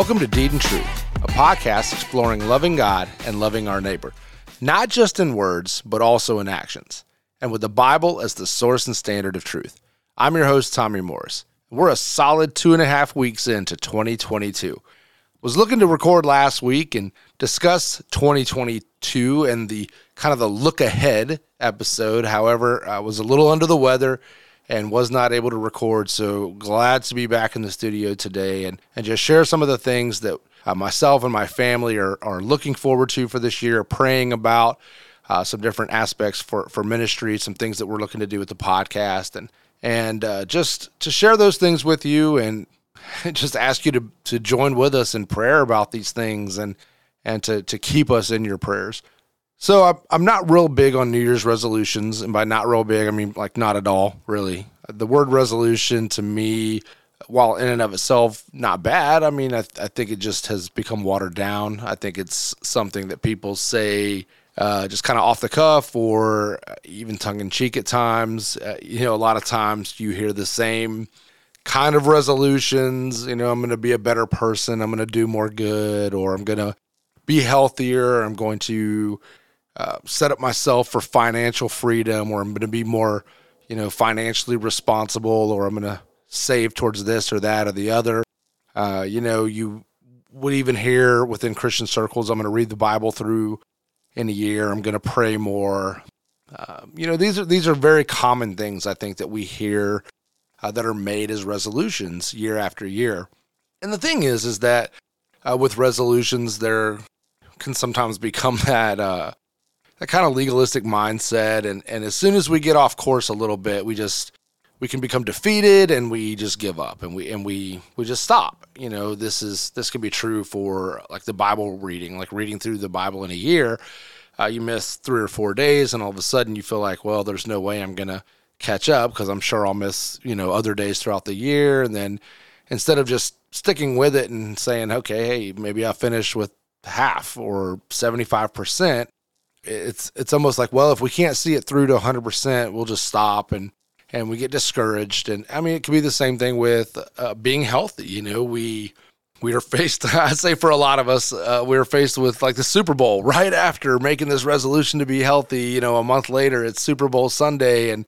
Welcome to Deed and Truth, a podcast exploring loving God and loving our neighbor, not just in words, but also in actions, and with the Bible as the source and standard of truth. I'm your host, Tommy Morris. We're a solid two and a half weeks into 2022. Was looking to record last week and discuss 2022 and the kind of the look ahead episode. However, I was a little under the weather and was not able to record. So glad to be back in the studio today and, and just share some of the things that uh, myself and my family are, are looking forward to for this year, praying about uh, some different aspects for, for ministry, some things that we're looking to do with the podcast, and and uh, just to share those things with you and just ask you to, to join with us in prayer about these things and and to, to keep us in your prayers. So I'm not real big on New Year's resolutions, and by not real big, I mean like not at all, really. The word resolution to me, while in and of itself not bad, I mean I, I think it just has become watered down. I think it's something that people say uh, just kind of off the cuff or even tongue in cheek at times. Uh, you know, a lot of times you hear the same kind of resolutions. You know, I'm going to be a better person. I'm going to do more good, or I'm going to be healthier. I'm going to uh, set up myself for financial freedom, or I'm going to be more, you know, financially responsible, or I'm going to save towards this or that or the other. Uh, you know, you would even hear within Christian circles, I'm going to read the Bible through in a year. I'm going to pray more. Uh, you know, these are these are very common things I think that we hear uh, that are made as resolutions year after year. And the thing is, is that uh, with resolutions, there can sometimes become that uh, that kind of legalistic mindset. And and as soon as we get off course a little bit we just we can become defeated and we just give up and we and we we just stop. You know this is this can be true for like the bible reading like reading through the bible in a year. Uh, you miss three or four days and all of a sudden you feel like well there's no way i'm gonna catch up because i'm sure i'll miss you know other days throughout the year. And then instead of just sticking with it and saying okay hey maybe i'll finish with half or 75% it's it's almost like well if we can't see it through to 100% we'll just stop and and we get discouraged. And i mean it could be the same thing with uh, being healthy you know we we are faced i'd say for a lot of us uh, we are faced with like the super bowl right after making this resolution to be healthy you know a month later it's super bowl sunday and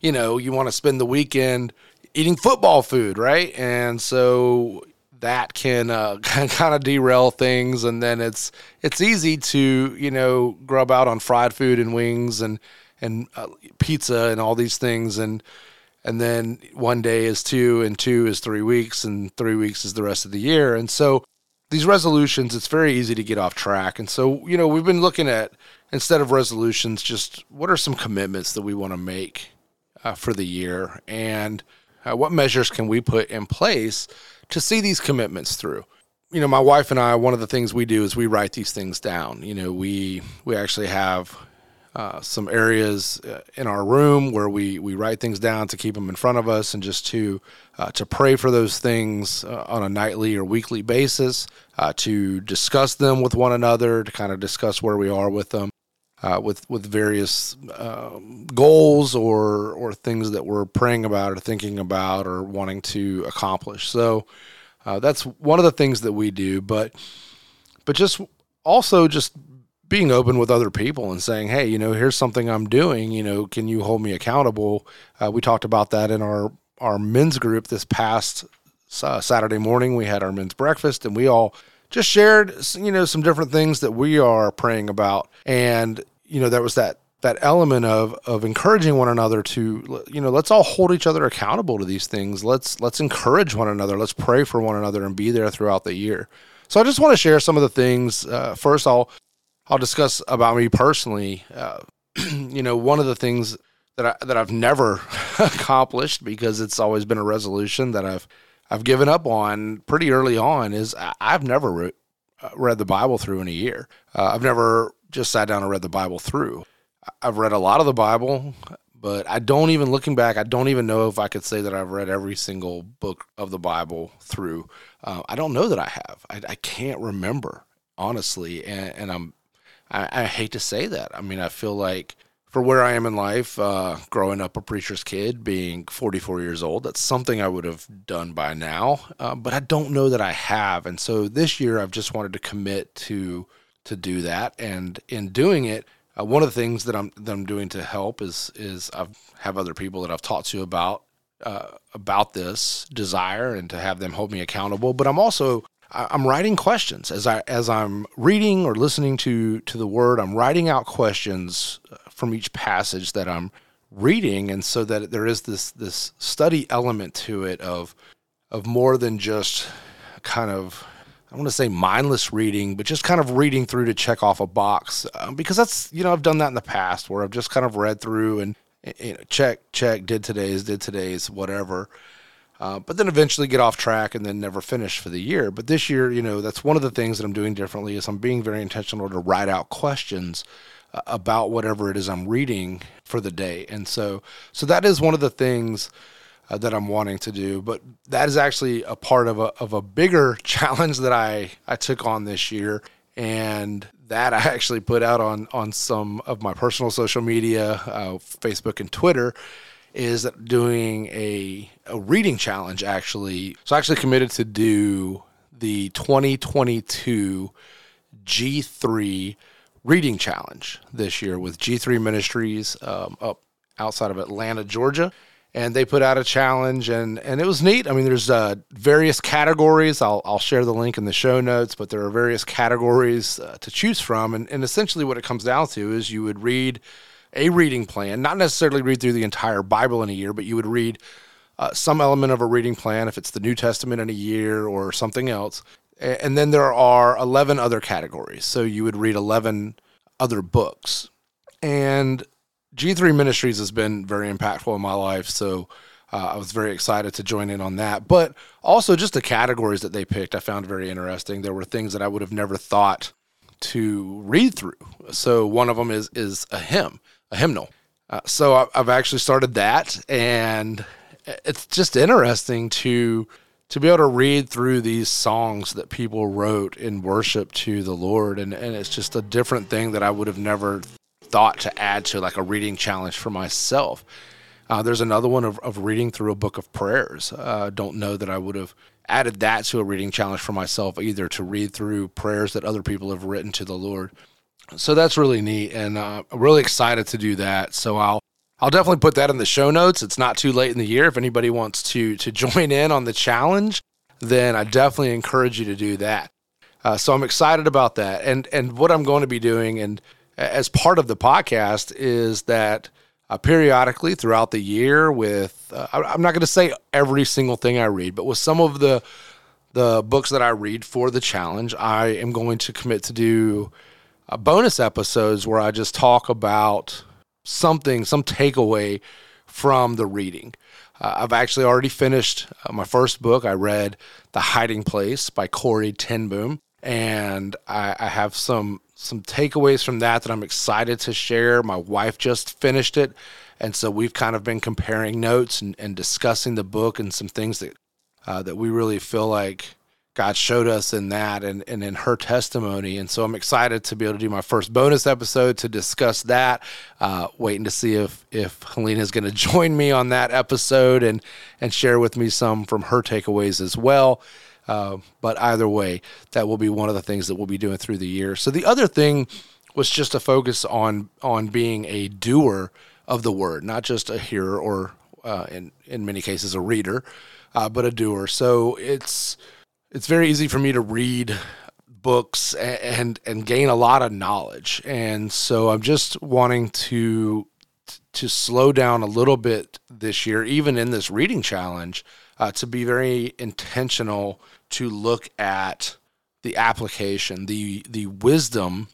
you know you want to spend the weekend eating football food right? And so that can uh, kind of derail things, and then it's it's easy to you know grub out on fried food and wings and and uh, pizza and all these things, and and then one day is two, and two is three weeks, and three weeks is the rest of the year, and so these resolutions, it's very easy to get off track, and so you know we've been looking at instead of resolutions, just what are some commitments that we want to make uh, for the year, and uh, what measures can we put in place to see these commitments through. You know, my wife and I, one of the things we do is we write these things down. You know, we we actually have uh, some areas uh, in our room where we, we write things down to keep them in front of us and just to uh, to pray for those things uh, on a nightly or weekly basis, uh, to discuss them with one another, to kind of discuss where we are with them, uh, with with various um, goals or or things that we're praying about or thinking about or wanting to accomplish. So uh, that's one of the things that we do. But but just also just being open with other people and saying, hey, you know, here's something I'm doing. You know, can you hold me accountable? Uh, we talked about that in our our men's group this past uh, Saturday morning. We had our men's breakfast and we all just shared you know some different things that we are praying about and you know, there was that that element of of encouraging one another to you know let's all hold each other accountable to these things. Let's let's encourage one another. Let's pray for one another and be there throughout the year. So i just want to share some of the things uh, first i'll i'll discuss about me personally. Uh, you know one of the things that I, that i've never accomplished because it's always been a resolution that i've i've given up on pretty early on is i've never re- uh, read the bible through in a year. Uh, i've never just sat down and read the Bible through. I've read a lot of the Bible, but I don't even looking back, I don't even know if I could say that I've read every single book of the Bible through. Uh, I don't know that I have. I, I can't remember honestly, and, and I'm I, I, hate to say that. I mean, I feel like for where I am in life, uh, growing up a preacher's kid, being 44 years old, that's something I would have done by now, uh, but I don't know that I have. And so this year, I've just wanted to commit to to do that. And in doing it, uh, one of the things that I'm that I'm doing to help is is I have other people that I've talked to about uh, about this desire and to have them hold me accountable. But I'm also I'm writing questions as I as I'm reading or listening to to the word. I'm writing out questions uh, from each passage that I'm reading, and so that there is this this study element to it of of more than just kind of I want to say mindless reading, but just kind of reading through to check off a box um, because that's you know I've done that in the past where I've just kind of read through and you know, check check did today's did today's whatever uh, but then eventually get off track and then never finish for the year. But this year, you know, that's one of the things that I'm doing differently is I'm being very intentional to write out questions uh, about whatever it is I'm reading for the day. And so, so that is one of the things uh, that I'm wanting to do. But that is actually a part of a of a bigger challenge that I I took on this year, and that I actually put out on on some of my personal social media, uh, Facebook and Twitter is doing a, a reading challenge actually. So I actually committed to do the 2022 G3 reading challenge this year with G3 Ministries um, up outside of Atlanta, Georgia. And they put out a challenge, and, and it was neat. I mean, there's uh, various categories. I'll, I'll share the link in the show notes, but there are various categories uh, to choose from. And, and essentially, what it comes down to is you would read a reading plan, not necessarily read through the entire Bible in a year, but you would read uh, some element of a reading plan if it's the New Testament in a year or something else. And then there are 11 other categories. So you would read 11 other books. And G3 Ministries has been very impactful in my life. So uh, I was very excited to join in on that. But also, just the categories that they picked, I found very interesting. There were things that I would have never thought to read through. So one of them is is a hymn a hymnal. Uh, so I've actually started that, and it's just interesting to to be able to read through these songs that people wrote in worship to the Lord, and and it's just a different thing that I would have never thought to add to like a reading challenge for myself. Uh, there's another one of, of reading through a book of prayers. Uh, don't know that I would have added that to a reading challenge for myself either to read through prayers that other people have written to the Lord so that's really neat, and uh, I'm really excited to do that. So I'll I'll definitely put that in the show notes. It's not too late in the year if anybody wants to to join in on the challenge. Then I definitely encourage you to do that. Uh, so I'm excited about that, and and what I'm going to be doing, and as part of the podcast, is that uh, periodically throughout the year, with uh, I'm not going to say every single thing I read, but with some of the the books that I read for the challenge, I am going to commit to do uh, bonus episodes where I just talk about something, some takeaway from the reading. Uh, I've actually already finished uh, my first book. I read The Hiding Place by Corrie ten Boom, and I, I, have some some takeaways from that that I'm excited to share. My wife just finished it, and so we've kind of been comparing notes and, and discussing the book and some things that uh, that we really feel like God showed us in that and, and in her testimony. And so I'm excited to be able to do my first bonus episode to discuss that. Uh, waiting to see if, if Helena is going to join me on that episode and, and share with me some from her takeaways as well. Uh, but either way, that will be one of the things that we'll be doing through the year. So the other thing was just to focus on on being a doer of the word, not just a hearer or uh, in in many cases a reader, uh, but a doer. So it's it's very easy for me to read books and and gain a lot of knowledge and so i'm just wanting to to slow down a little bit this year even in this reading challenge uh, to be very intentional to look at the application the the wisdom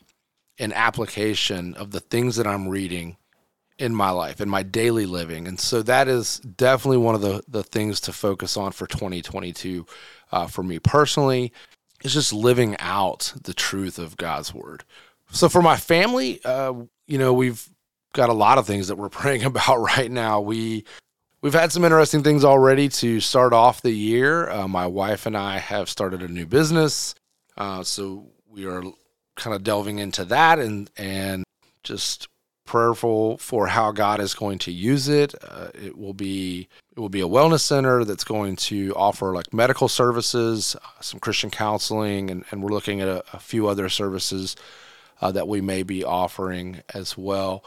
and application of the things that i'm reading in my life in my daily living and so that is definitely one of the the things to focus on for 2022 uh, for me personally is just living out the truth of God's word. So for my family, uh, you know, we've got a lot of things that we're praying about right now. We we've had some interesting things already to start off the year. Uh, my wife and I have started a new business, uh, so we are kind of delving into that and and just prayerful for how God is going to use it. Uh, it will be it will be a wellness center that's going to offer like medical services, uh, some Christian counseling, and, and we're looking at a, a few other services uh, that we may be offering as well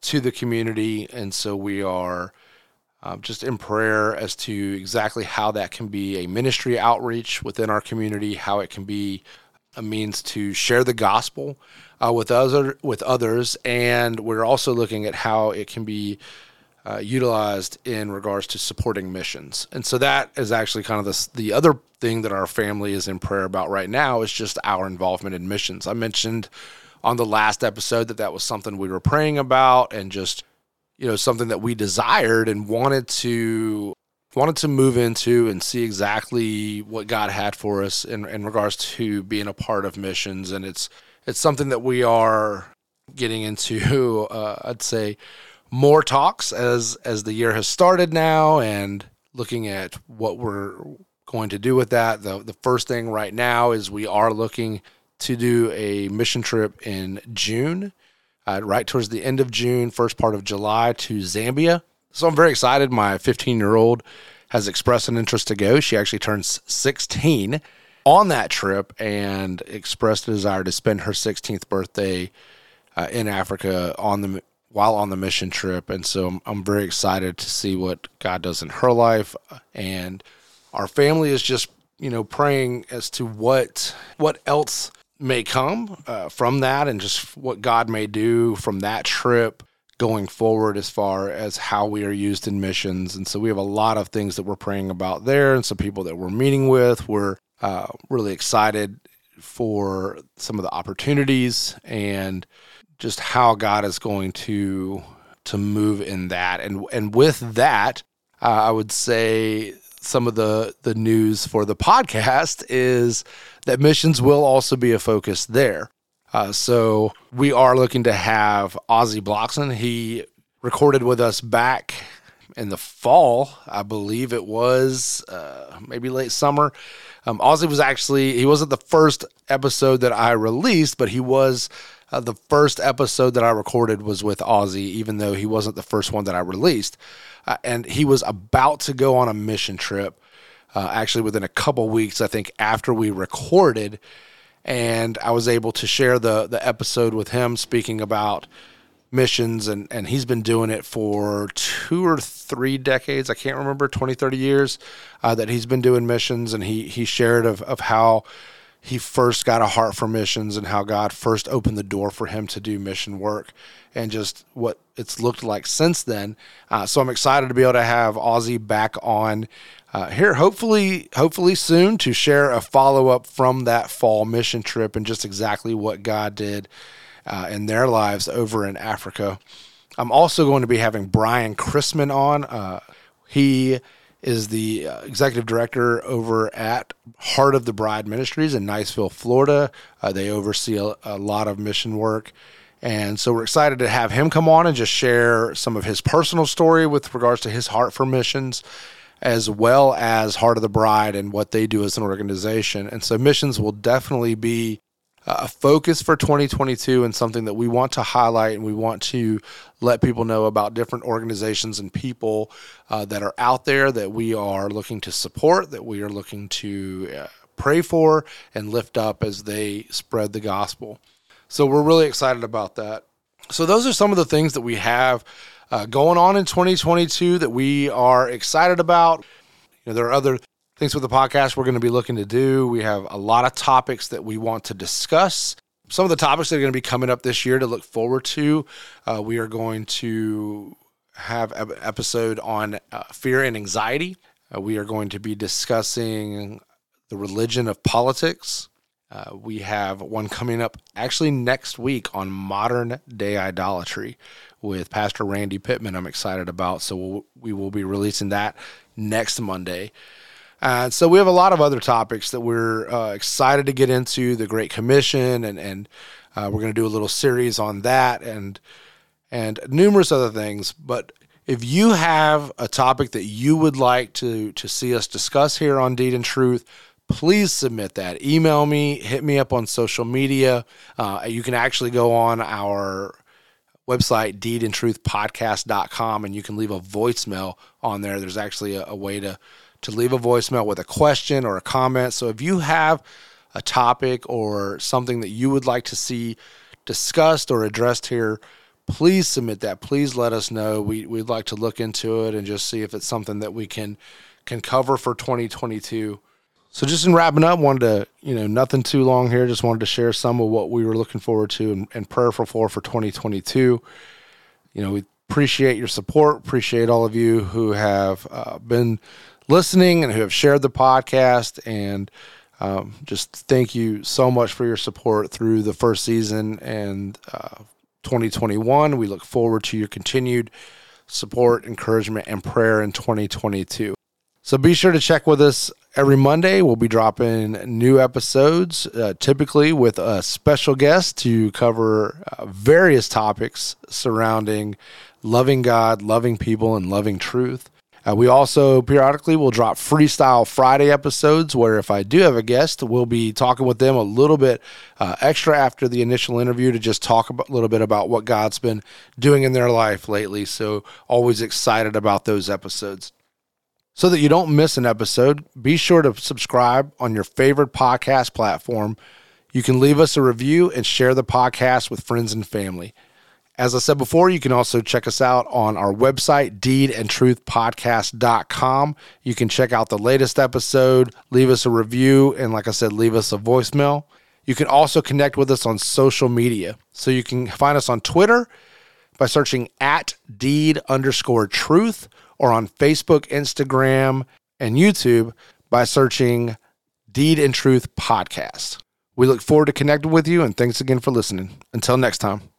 to the community. And so we are um, just in prayer as to exactly how that can be a ministry outreach within our community, how it can be a means to share the gospel uh, with other with others, and we're also looking at how it can be uh, utilized in regards to supporting missions. And so that is actually kind of the the other thing that our family is in prayer about right now is just our involvement in missions. I mentioned on the last episode that that was something we were praying about and just you know something that we desired and wanted to wanted to move into and see exactly what God had for us in, in regards to being a part of missions. And it's it's something that we are getting into. Uh, I'd say more talks as as the year has started now, and looking at what we're going to do with that. The the first thing right now is we are looking to do a mission trip in June, uh, right towards the end of June, first part of July to Zambia. So I'm very excited. My 15 year old has expressed an interest to go. She actually turns 16 on that trip and expressed a desire to spend her 16th birthday uh, in Africa on the while on the mission trip. And so I'm, I'm very excited to see what God does in her life. And our family is just, you know, praying as to what what else may come uh, from that and just what God may do from that trip going forward as far as how we are used in missions. And so we have a lot of things that we're praying about there and some people that we're meeting with. We're uh, really excited for some of the opportunities and just how God is going to to move in that. And and with that, uh, I would say some of the the news for the podcast is that missions will also be a focus there. Uh, so we are looking to have Ozzy Blockson. He recorded with us back in the fall, I believe it was, uh, maybe late summer. Um, Ozzy was actually he wasn't the first episode that I released, but he was uh, the first episode that I recorded was with Ozzy, even though he wasn't the first one that I released. Uh, and he was about to go on a mission trip uh, actually within a couple weeks, I think, after we recorded. And I was able to share the, the episode with him speaking about missions and, and he's been doing it for two or three decades i can't remember 20 30 years uh, that he's been doing missions and he he shared of, of how he first got a heart for missions and how god first opened the door for him to do mission work and just what it's looked like since then. Uh, so i'm excited to be able to have Ozzy back on uh, here hopefully hopefully soon to share a follow-up from that fall mission trip and just exactly what god did uh, in their lives over in africa. I'm also going to be having brian chrisman on. Uh, he is the uh, executive director over at heart of the bride ministries in niceville florida. Uh, they oversee a, a lot of mission work. And so we're excited to have him come on and just share some of his personal story with regards to his heart for missions as well as Heart of the Bride and what they do as an organization. And so missions will definitely be a focus for 2022 and something that we want to highlight and we want to let people know about different organizations and people uh, that are out there that we are looking to support, that we are looking to uh, pray for and lift up as they spread the gospel. So we're really excited about that. So those are some of the things that we have uh, going on in 2022 that we are excited about. You know, there are other things with the podcast we're going to be looking to do. We have a lot of topics that we want to discuss. Some of the topics that are going to be coming up this year to look forward to. Uh, we are going to have an episode on uh, fear and anxiety. Uh, we are going to be discussing the religion of politics. Uh, we have one coming up actually next week on modern day idolatry with Pastor Randy Pittman. I'm excited about. So we'll, we will be releasing that next Monday. And so we have a lot of other topics that we're uh, excited to get into the Great Commission, and and uh, we're going to do a little series on that, and and numerous other things. But if you have a topic that you would like to to see us discuss here on Deed and Truth, please submit that. Email me, hit me up on social media. Uh, you can actually go on our website, deedandtruthpodcast.com, and truthpodcast.com, and you can leave a voicemail on there. There's actually a, a way to, to leave a voicemail with a question or a comment. So if you have a topic or something that you would like to see discussed or addressed here, please submit that. Please let us know. We, we'd like to look into it and just see if it's something that we can can cover for 2022. So just in wrapping up, wanted to, you know, nothing too long here. Just wanted to share some of what we were looking forward to and, and prayerful for for 2022. You know, we appreciate your support. Appreciate all of you who have uh, been listening and who have shared the podcast. And um, just thank you so much for your support through the first season and uh, 2021. We look forward to your continued support, encouragement, and prayer in 2022. So be sure to check with us every Monday. We'll be dropping new episodes, uh, typically with a special guest to cover uh, various topics surrounding loving God, loving people, and loving truth. Uh, we also periodically will drop Freestyle Friday episodes where if I do have a guest, we'll be talking with them a little bit uh, extra after the initial interview to just talk a little bit about what God's been doing in their life lately. So, always excited about those episodes. So that you don't miss an episode, be sure to subscribe on your favorite podcast platform. You can leave us a review and share the podcast with friends and family. As I said before, you can also check us out on our website, deedandtruthpodcast.com. You can check out the latest episode, leave us a review, and like I said, leave us a voicemail. You can also connect with us on social media. So you can find us on Twitter by searching at deed underscore truth or on Facebook, Instagram, and YouTube by searching Deed and Truth Podcast. We look forward to connecting with you and thanks again for listening. Until next time.